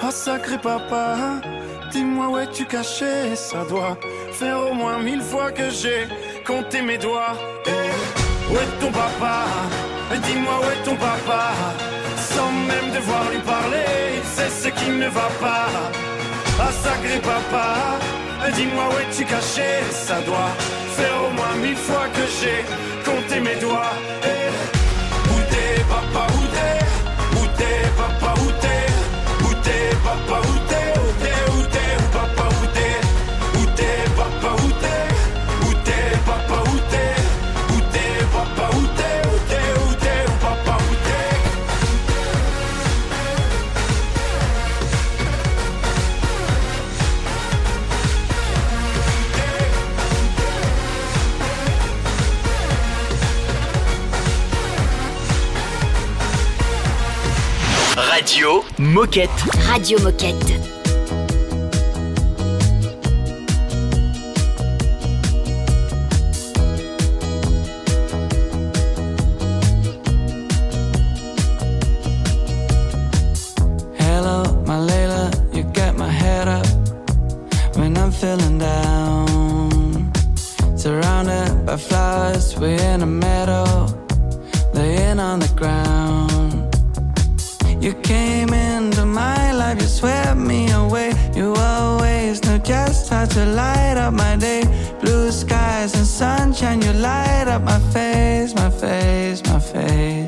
[SPEAKER 15] Ah, sacré papa, dis-moi où es-tu caché? Ça doit faire au moins mille fois que j'ai compté mes doigts. Hey, où est ton papa? Dis-moi où est ton papa? Sans même devoir lui parler, c'est ce qui ne va pas. Ah, sacré papa, dis-moi où es-tu caché? Ça doit faire au moins mille fois que j'ai compté mes doigts. Hey, où t'es, papa t'es, papa, où t'es, où t'es, papa, où t'es.
[SPEAKER 16] Moquette.
[SPEAKER 6] Radio Moquette.
[SPEAKER 17] Hello, my Layla, you get my head up when I'm feeling down. Surrounded by flowers, we're in a meadow, laying on the ground. You came in. to light up my day. Blue skies and sunshine, you light up my face, my face, my face.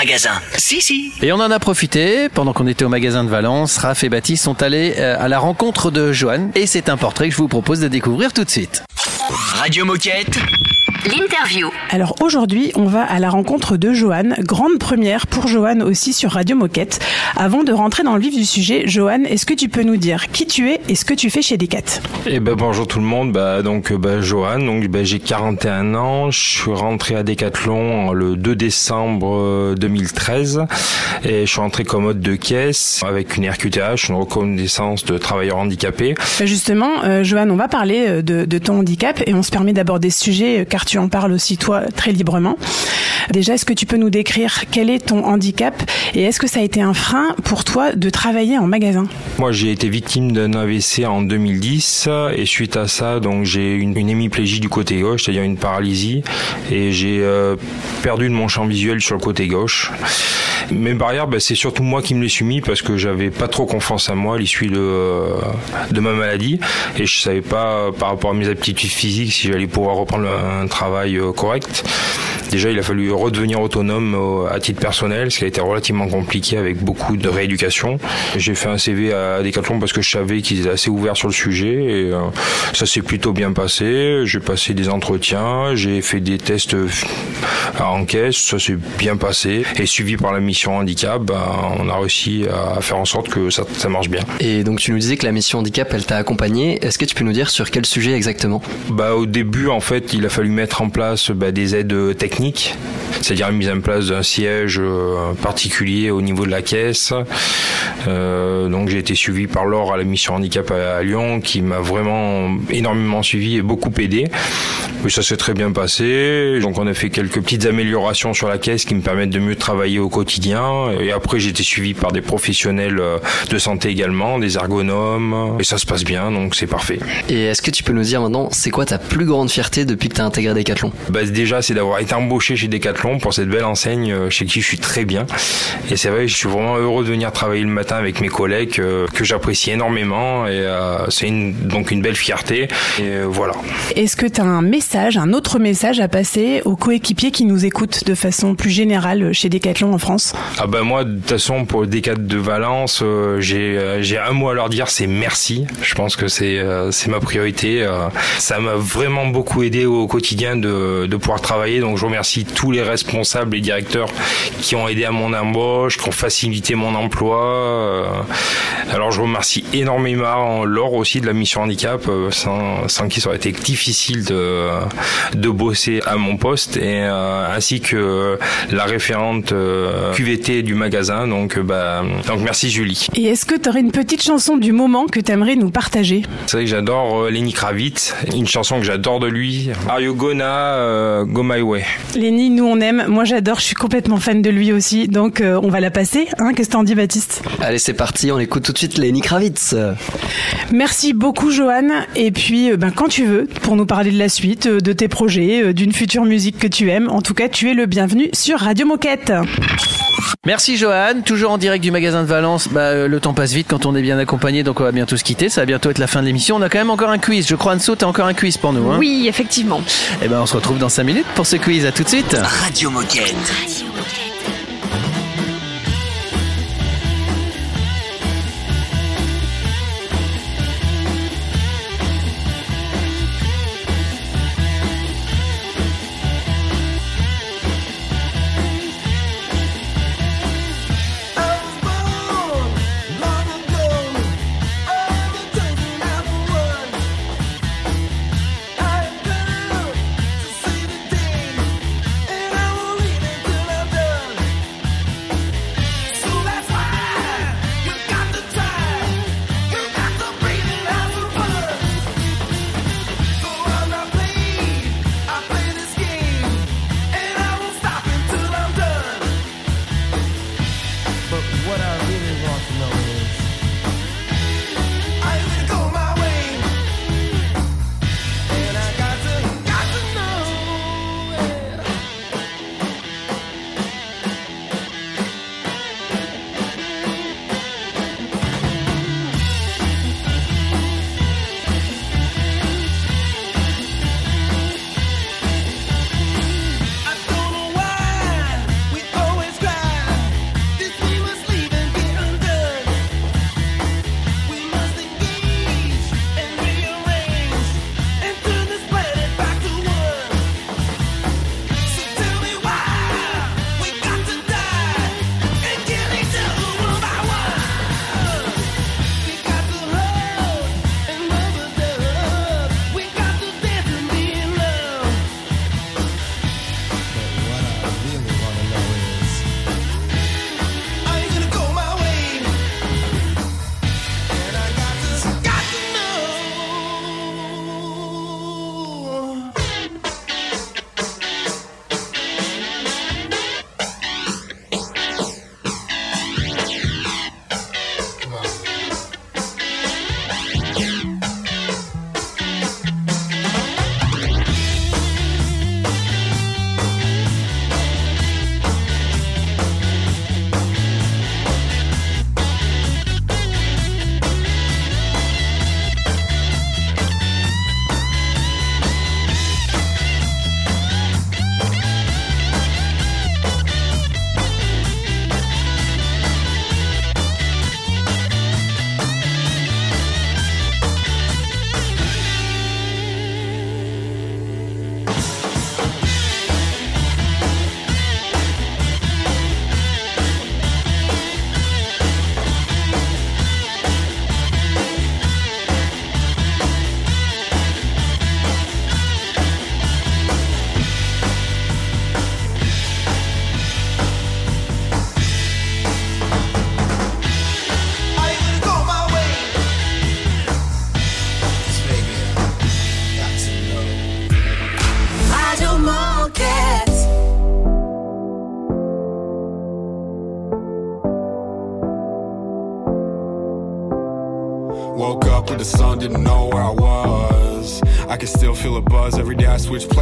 [SPEAKER 8] Magasin. Si, si.
[SPEAKER 2] Et on en a profité, pendant qu'on était au magasin de Valence, Raph et Baptiste sont allés euh, à la rencontre de Joanne et c'est un portrait que je vous propose de découvrir tout de suite.
[SPEAKER 8] Radio Moquette.
[SPEAKER 1] L'interview.
[SPEAKER 3] Alors aujourd'hui, on va à la rencontre de Johan. Grande première pour Johan aussi sur Radio Moquette. Avant de rentrer dans le vif du sujet, Johan, est-ce que tu peux nous dire qui tu es et ce que tu fais chez Decat?
[SPEAKER 18] Eh ben bonjour tout le monde. Bah donc bah, Johan, donc bah, j'ai 41 ans. Je suis rentré à Decathlon le 2 décembre 2013 et je suis rentré comme hôte de caisse avec une RQTH, une reconnaissance de travailleurs handicapés.
[SPEAKER 3] Justement, euh, Johan, on va parler euh, de, de ton handicap et on se permet d'aborder ce sujet euh, car tu en parles aussi toi très librement. Déjà, est-ce que tu peux nous décrire quel est ton handicap et est-ce que ça a été un frein pour toi de travailler en magasin?
[SPEAKER 18] Moi, j'ai été victime d'un AVC en 2010 et suite à ça, donc j'ai une, une hémiplégie du côté gauche, c'est-à-dire une paralysie, et j'ai euh, perdu de mon champ visuel sur le côté gauche. Mes barrières, ben, c'est surtout moi qui me les suis mis parce que j'avais pas trop confiance à moi à l'issue de, euh, de ma maladie et je savais pas par rapport à mes aptitudes physiques si j'allais pouvoir reprendre un travail euh, correct. Déjà, il a fallu redevenir autonome euh, à titre personnel, ce qui a été relativement compliqué avec beaucoup de rééducation. J'ai fait un CV à Decathlon parce que je savais qu'ils étaient assez ouverts sur le sujet et euh, ça s'est plutôt bien passé. J'ai passé des entretiens, j'ai fait des tests en caisse, ça s'est bien passé et suivi par la mission handicap, ben, on a réussi à faire en sorte que ça, ça marche bien.
[SPEAKER 4] Et donc tu nous disais que la mission handicap, elle t'a accompagné. Est-ce que tu peux nous dire sur quel sujet exactement?
[SPEAKER 18] Bah au début, en fait, il a fallu mettre en place bah, des aides techniques, c'est-à-dire la mise en place d'un siège euh, particulier au niveau de la caisse. Euh, donc j'ai été suivi par Laure à la mission handicap à, Lyon, qui m'a vraiment énormément suivi et beaucoup aidé. Mais ça s'est très bien passé. Donc on a fait quelques petites améliorations sur la caisse qui me permettent de mieux travailler au quotidien. Et après j'ai été suivi par des professionnels euh, de santé également, des ergonomes. Et ça se passe bien, donc c'est parfait.
[SPEAKER 4] Et est-ce que tu peux nous dire maintenant, c'est quoi ta plus grande fierté depuis que tu as intégré Decathlon?
[SPEAKER 18] Bah, Déjà, c'est d'avoir été embauché chez Decathlon pour cette belle enseigne euh, chez qui je suis très bien. Et c'est vrai, je suis vraiment heureux de venir travailler le matin avec mes collègues euh, que j'apprécie énormément. Et euh, c'est une, donc une belle fierté. Et euh, voilà.
[SPEAKER 3] Est-ce que tu as un message, un autre message à passer aux coéquipiers qui nous écoutent de façon plus générale chez Decathlon en France?
[SPEAKER 18] Ah bah moi, de toute façon, pour le Decat de Valence, euh, j'ai un mot à leur dire, c'est merci. Je pense que c'est c'est ma priorité. ça m'a vraiment beaucoup aidé au quotidien de, de pouvoir travailler. Donc je remercie tous les responsables et directeurs qui ont aidé à mon embauche, qui ont facilité mon emploi. Alors je remercie énormément Laure aussi de la mission handicap, euh, sans, sans qui ça aurait été difficile de, de bosser à mon poste, et euh, ainsi que la référente euh, QVT du magasin. Donc, bah, donc merci Julie.
[SPEAKER 3] Et est-ce que tu aurais une petite chanson du moment que tu aimerais nous partager?
[SPEAKER 18] C'est vrai que j'adore euh, Lenny Kravitz, une chanson que j'adore de lui. Are you gonna euh, go my way?
[SPEAKER 3] Lenny, nous on aime. Moi j'adore, je suis complètement fan de lui aussi. Donc euh, on va la passer. Hein? Qu'est-ce que t'en dis, Baptiste?
[SPEAKER 4] Allez, c'est parti, on écoute tout de suite Lenny Kravitz.
[SPEAKER 3] Merci beaucoup, Johan. Et puis, euh, ben, quand tu veux, pour nous parler de la suite, euh, de tes projets, euh, d'une future musique que tu aimes, en tout cas, tu es le bienvenu sur Radio Moquette.
[SPEAKER 2] Merci Johan, toujours en direct du magasin de Valence. Bah, le temps passe vite quand on est bien accompagné, donc on va bientôt se quitter. Ça va bientôt être la fin de l'émission. On a quand même encore un quiz. Je crois Anso, t'as encore un quiz pour nous. Hein?
[SPEAKER 5] Oui, effectivement.
[SPEAKER 2] Et ben on se retrouve dans 5 minutes pour ce quiz. À tout de suite.
[SPEAKER 8] Radio Moquette.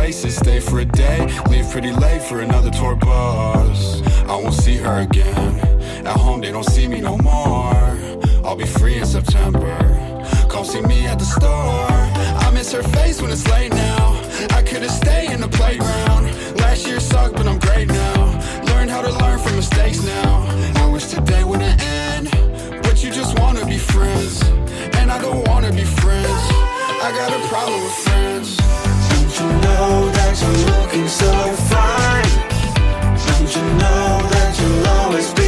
[SPEAKER 15] Places. Stay for a day, leave pretty late for another tour bus. I won't see her again. At home, they don't see me no more. I'll be free in September. Come see me at the store. I miss her face when it's late now. I could've stayed in the playground. Last year sucked, but I'm great now. Learn how to learn from mistakes now. I wish today wouldn't end, but you just wanna be friends, and I don't wanna be friends. I got a problem with friends. You know that you're looking so fine? Don't you know that you'll always be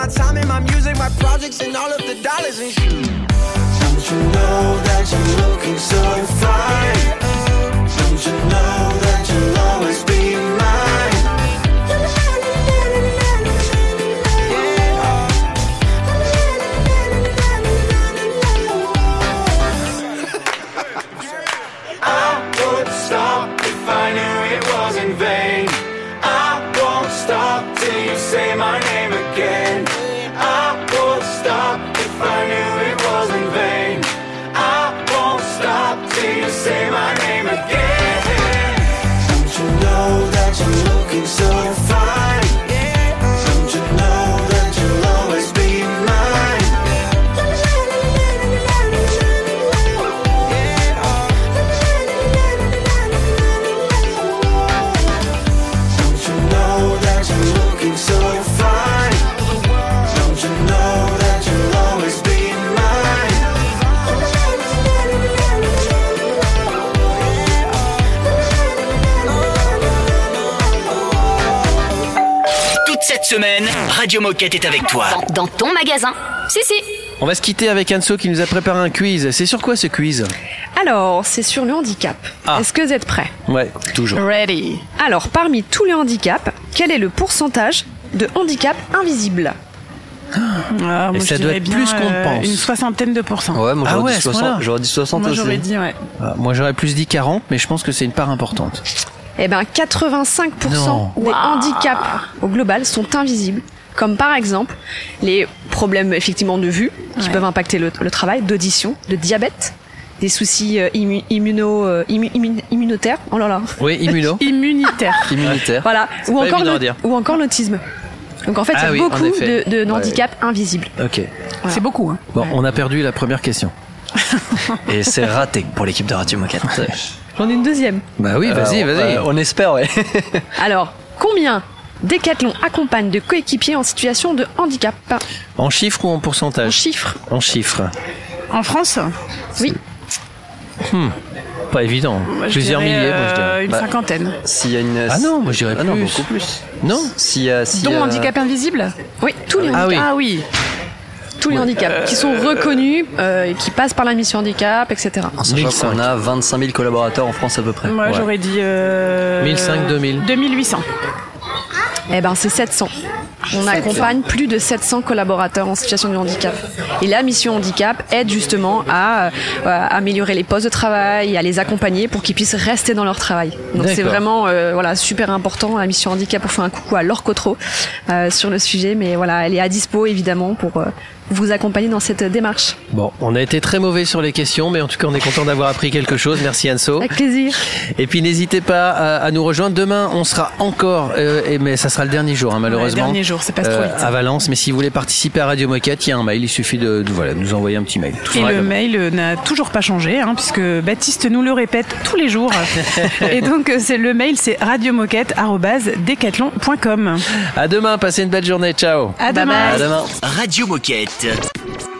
[SPEAKER 19] my time and my music, my projects, and all of the dollars and shit.
[SPEAKER 15] Don't you know that you're looking so fine? Don't you know
[SPEAKER 8] semaine, Radio Moquette est avec toi.
[SPEAKER 1] Dans ton magasin. Si, si.
[SPEAKER 2] On va se quitter avec Anso qui nous a préparé un quiz. C'est sur quoi ce quiz
[SPEAKER 5] Alors, c'est sur le handicap.
[SPEAKER 2] Ah.
[SPEAKER 5] Est-ce que vous êtes prêts
[SPEAKER 2] Ouais, toujours.
[SPEAKER 3] Ready.
[SPEAKER 5] Alors, parmi tous les handicaps, quel est le pourcentage de handicap invisible
[SPEAKER 3] Ah, moi,
[SPEAKER 2] Et ça
[SPEAKER 3] je
[SPEAKER 2] doit être
[SPEAKER 3] bien,
[SPEAKER 2] plus qu'on
[SPEAKER 3] euh,
[SPEAKER 2] pense.
[SPEAKER 3] Une soixantaine de pourcents.
[SPEAKER 4] Ouais, moi
[SPEAKER 2] Ah
[SPEAKER 4] j'aurais
[SPEAKER 2] ouais,
[SPEAKER 4] dit
[SPEAKER 2] à ce
[SPEAKER 4] 60,
[SPEAKER 2] point-là.
[SPEAKER 4] j'aurais dit 60
[SPEAKER 3] Moi,
[SPEAKER 4] aussi.
[SPEAKER 3] j'aurais dit, ouais.
[SPEAKER 2] Ah, Moi j'aurais plus dit 40, mais je pense que c'est une part importante.
[SPEAKER 5] Eh ben, 85%
[SPEAKER 2] Non.
[SPEAKER 5] des handicaps au global sont invisibles. Comme par exemple les problèmes effectivement de vue qui
[SPEAKER 3] Ouais.
[SPEAKER 5] peuvent impacter le, le travail, d'audition, de diabète, des soucis euh, immu- immuno, euh, immu- immu- immunitaires, oh là là,
[SPEAKER 2] Oui, immuno.
[SPEAKER 3] Immunitaire.
[SPEAKER 4] Immunitaire.
[SPEAKER 5] voilà, ou encore, le- ou encore l'autisme. Donc en fait,
[SPEAKER 2] Ah
[SPEAKER 5] il y a
[SPEAKER 2] oui, en
[SPEAKER 5] beaucoup de handicaps invisibles.
[SPEAKER 2] Ok.
[SPEAKER 3] C'est beaucoup. Hein.
[SPEAKER 2] Bon, on a perdu la première question.
[SPEAKER 4] Et c'est raté pour l'équipe de Radio Moquette.
[SPEAKER 5] J'en ai une deuxième.
[SPEAKER 2] Bah oui, vas-y,
[SPEAKER 4] Alors,
[SPEAKER 2] vas-y.
[SPEAKER 4] euh, on espère, ouais.
[SPEAKER 5] Alors, combien Décathlon accompagne de coéquipiers en situation de handicap
[SPEAKER 2] En chiffres ou en
[SPEAKER 5] En
[SPEAKER 2] pourcentage
[SPEAKER 5] chiffres.
[SPEAKER 2] En chiffres.
[SPEAKER 3] En France
[SPEAKER 5] Oui.
[SPEAKER 2] Hmm. Pas évident.
[SPEAKER 3] Moi, je
[SPEAKER 2] Plusieurs
[SPEAKER 3] dirais,
[SPEAKER 2] milliers, moi je
[SPEAKER 3] euh,
[SPEAKER 2] dirais.
[SPEAKER 3] Une
[SPEAKER 4] Bah,
[SPEAKER 3] cinquantaine.
[SPEAKER 4] S'il y a une.
[SPEAKER 2] Ah non, moi je dirais
[SPEAKER 4] Ah non,
[SPEAKER 2] plus.
[SPEAKER 4] beaucoup plus.
[SPEAKER 2] Non
[SPEAKER 4] S'il y a. s'il y
[SPEAKER 3] Dont
[SPEAKER 4] a-
[SPEAKER 3] handicap invisible
[SPEAKER 5] Oui, tous les
[SPEAKER 2] Ah
[SPEAKER 5] handicaps.
[SPEAKER 2] oui.
[SPEAKER 3] Ah oui.
[SPEAKER 5] Tous les handicaps qui sont reconnus euh, et qui passent par la mission handicap, etc.
[SPEAKER 4] En sachant
[SPEAKER 2] 1005.
[SPEAKER 4] qu'on a 25 000 collaborateurs en France à peu près.
[SPEAKER 3] Moi,
[SPEAKER 2] Ouais.
[SPEAKER 3] j'aurais dit. Euh,
[SPEAKER 2] 1005, 2000.
[SPEAKER 3] 2800.
[SPEAKER 5] Eh ben, c'est 700. On accompagne plus de 700 collaborateurs en situation de handicap. Et la mission handicap aide justement à, euh, à améliorer les postes de travail, à les accompagner pour qu'ils puissent rester dans leur travail. Donc c'est vraiment euh, voilà super important la mission handicap. On fait un coucou à Laure Cotreau euh, sur le sujet, mais voilà, elle est à dispo évidemment pour euh, vous accompagner dans cette démarche.
[SPEAKER 2] Bon, on a été très mauvais sur les questions, mais en tout cas, on est content d'avoir appris quelque chose. Merci Anso.
[SPEAKER 5] Avec plaisir.
[SPEAKER 2] Et puis n'hésitez pas à, à nous rejoindre. Demain, on sera encore, euh, et, mais ça sera le dernier jour, hein, malheureusement.
[SPEAKER 3] dernier jour, ça passe trop vite.
[SPEAKER 2] À Valence. Mais si vous voulez participer à Radio Moquette, il y a un mail. Il suffit de, de- voilà, de nous envoyer un petit mail. Tout
[SPEAKER 3] Et le mail euh, n'a toujours pas changé, hein, puisque Baptiste nous le répète tous les jours. Et donc, euh, c'est le mail, c'est radiomoquette.decathlon.com.
[SPEAKER 2] À demain. Passez une belle journée. Ciao.
[SPEAKER 3] À demain.
[SPEAKER 4] À demain.
[SPEAKER 8] Radio Moquette.
[SPEAKER 16] Ouais,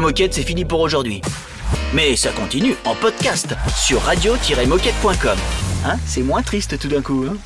[SPEAKER 16] Moquette, c'est fini pour aujourd'hui. Mais ça continue en podcast sur radio-moquette.com. Hein, c'est moins triste tout d'un coup, hein